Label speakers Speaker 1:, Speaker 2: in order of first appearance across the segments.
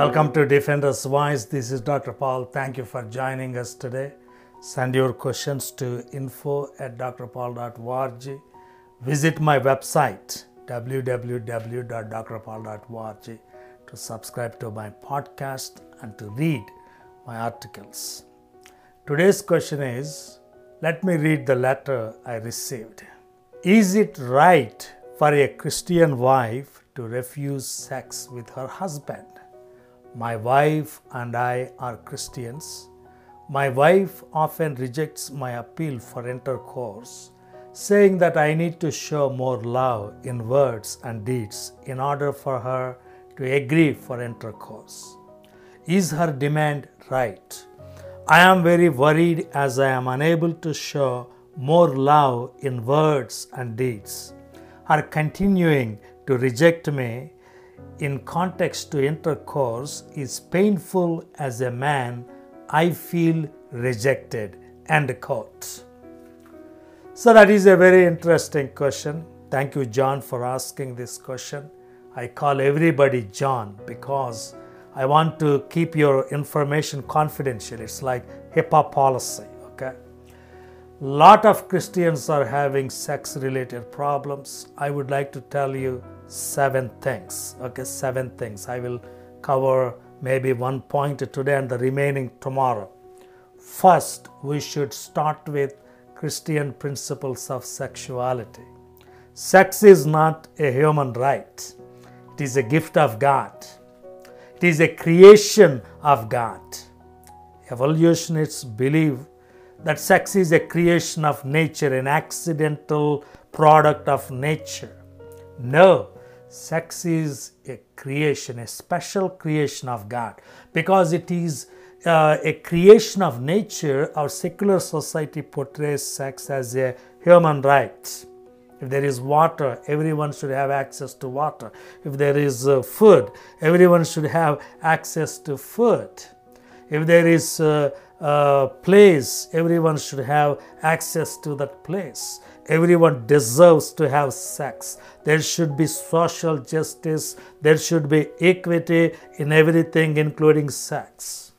Speaker 1: Welcome to Defender's Voice. This is Dr. Paul. Thank you for joining us today. Send your questions to info at drpaul.org. Visit my website www.drpaul.org to subscribe to my podcast and to read my articles. Today's question is let me read the letter I received. Is it right for a Christian wife to refuse sex with her husband? My wife and I are Christians. My wife often rejects my appeal for intercourse, saying that I need to show more love in words and deeds in order for her to agree for intercourse. Is her demand right? I am very worried as I am unable to show more love in words and deeds. Her continuing to reject me in context to intercourse is painful as a man. I feel rejected. End quote. So, that is a very interesting question. Thank you, John, for asking this question. I call everybody John because I want to keep your information confidential. It's like HIPAA policy, okay? Lot of Christians are having sex related problems. I would like to tell you seven things. Okay, seven things. I will cover maybe one point today and the remaining tomorrow. First, we should start with Christian principles of sexuality. Sex is not a human right, it is a gift of God, it is a creation of God. Evolutionists believe that sex is a creation of nature, an accidental product of nature. No, sex is a creation, a special creation of God because it is uh, a creation of nature. Our secular society portrays sex as a human right. If there is water, everyone should have access to water. If there is uh, food, everyone should have access to food. If there is uh, uh, place, everyone should have access to that place. Everyone deserves to have sex. There should be social justice. There should be equity in everything, including sex.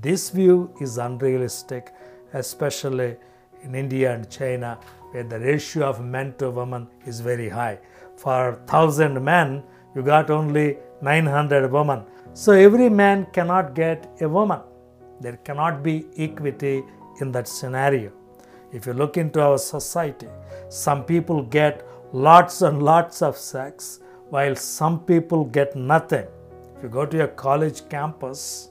Speaker 1: This view is unrealistic, especially in India and China, where the ratio of men to women is very high. For 1000 men, you got only 900 women. So every man cannot get a woman. There cannot be equity in that scenario. If you look into our society, some people get lots and lots of sex, while some people get nothing. If you go to a college campus,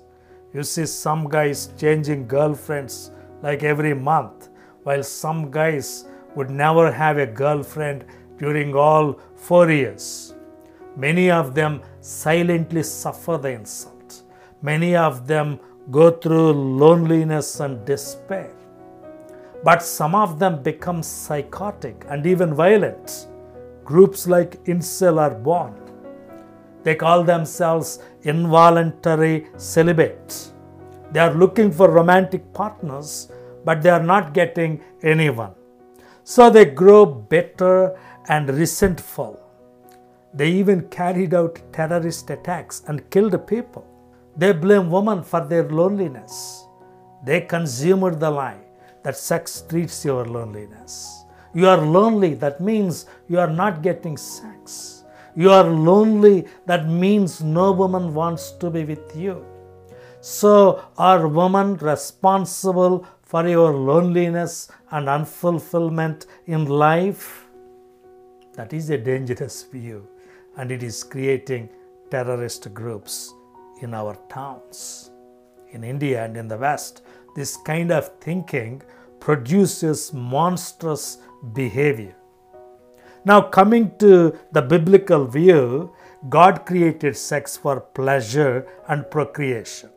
Speaker 1: you see some guys changing girlfriends like every month, while some guys would never have a girlfriend during all four years. Many of them silently suffer the insult. Many of them go through loneliness and despair. But some of them become psychotic and even violent. Groups like Incel are born. They call themselves involuntary celibate. They are looking for romantic partners, but they are not getting anyone. So they grow bitter and resentful. They even carried out terrorist attacks and killed people. They blame women for their loneliness. They consumed the lie that sex treats your loneliness. You are lonely, that means you are not getting sex. You are lonely, that means no woman wants to be with you. So, are women responsible for your loneliness and unfulfillment in life? That is a dangerous view, and it is creating terrorist groups in our towns. In India and in the West, this kind of thinking produces monstrous behavior. Now, coming to the biblical view, God created sex for pleasure and procreation.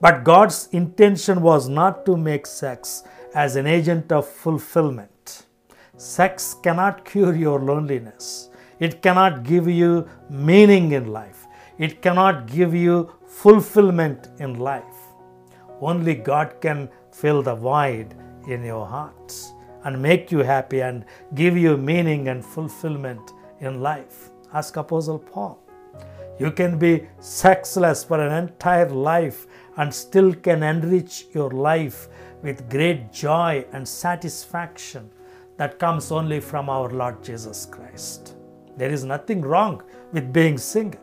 Speaker 1: But God's intention was not to make sex as an agent of fulfillment. Sex cannot cure your loneliness, it cannot give you meaning in life, it cannot give you fulfillment in life. Only God can fill the void in your hearts and make you happy and give you meaning and fulfillment in life. Ask Apostle Paul. You can be sexless for an entire life and still can enrich your life with great joy and satisfaction that comes only from our Lord Jesus Christ. There is nothing wrong with being single.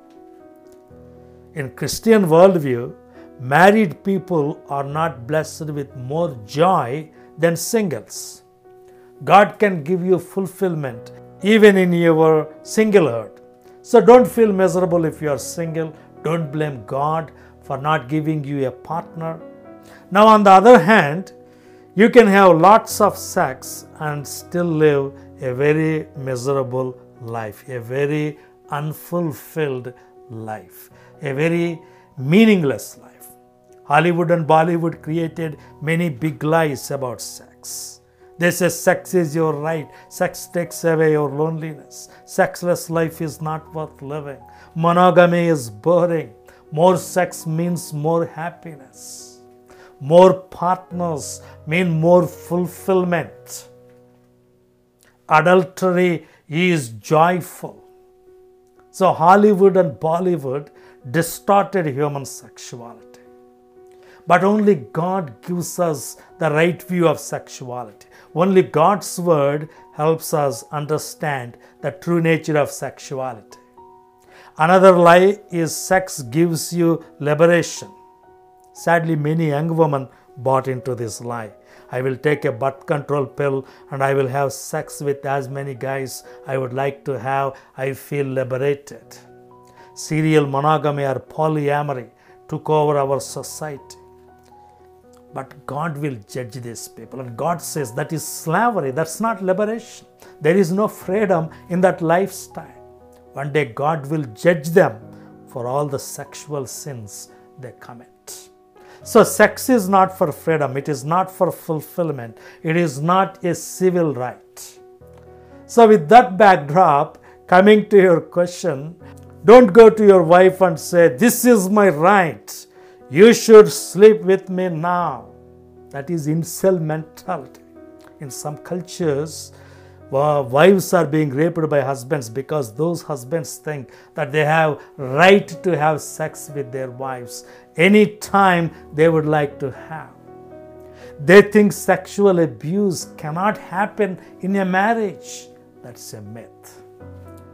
Speaker 1: In Christian worldview, married people are not blessed with more joy than singles. God can give you fulfillment even in your singlehood. So don't feel miserable if you are single. Don't blame God for not giving you a partner. Now, on the other hand, you can have lots of sex and still live a very miserable life, a very unfulfilled life, a very meaningless life. Hollywood and Bollywood created many big lies about sex. They say sex is your right, sex takes away your loneliness, sexless life is not worth living, monogamy is boring, more sex means more happiness. More partners mean more fulfillment. Adultery is joyful. So, Hollywood and Bollywood distorted human sexuality. But only God gives us the right view of sexuality. Only God's word helps us understand the true nature of sexuality. Another lie is sex gives you liberation. Sadly, many young women bought into this lie. I will take a birth control pill and I will have sex with as many guys I would like to have. I feel liberated. Serial monogamy or polyamory took over our society. But God will judge these people. And God says that is slavery, that's not liberation. There is no freedom in that lifestyle. One day God will judge them for all the sexual sins they commit. So, sex is not for freedom, it is not for fulfillment, it is not a civil right. So, with that backdrop, coming to your question, don't go to your wife and say, This is my right, you should sleep with me now. That is incel mentality. In some cultures, wives are being raped by husbands because those husbands think that they have right to have sex with their wives anytime they would like to have they think sexual abuse cannot happen in a marriage that's a myth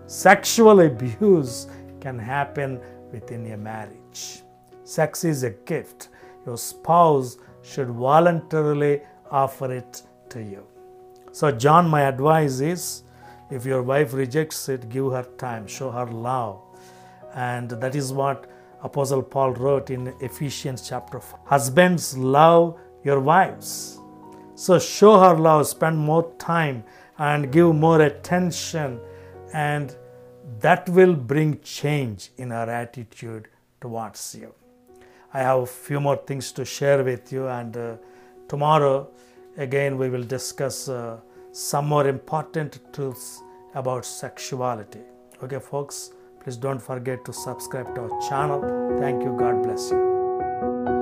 Speaker 1: sexual abuse can happen within a marriage sex is a gift your spouse should voluntarily offer it to you so, John, my advice is if your wife rejects it, give her time, show her love. And that is what Apostle Paul wrote in Ephesians chapter 4. Husbands, love your wives. So, show her love, spend more time, and give more attention, and that will bring change in her attitude towards you. I have a few more things to share with you, and uh, tomorrow again we will discuss. Uh, some more important truths about sexuality. Okay, folks, please don't forget to subscribe to our channel. Thank you. God bless you.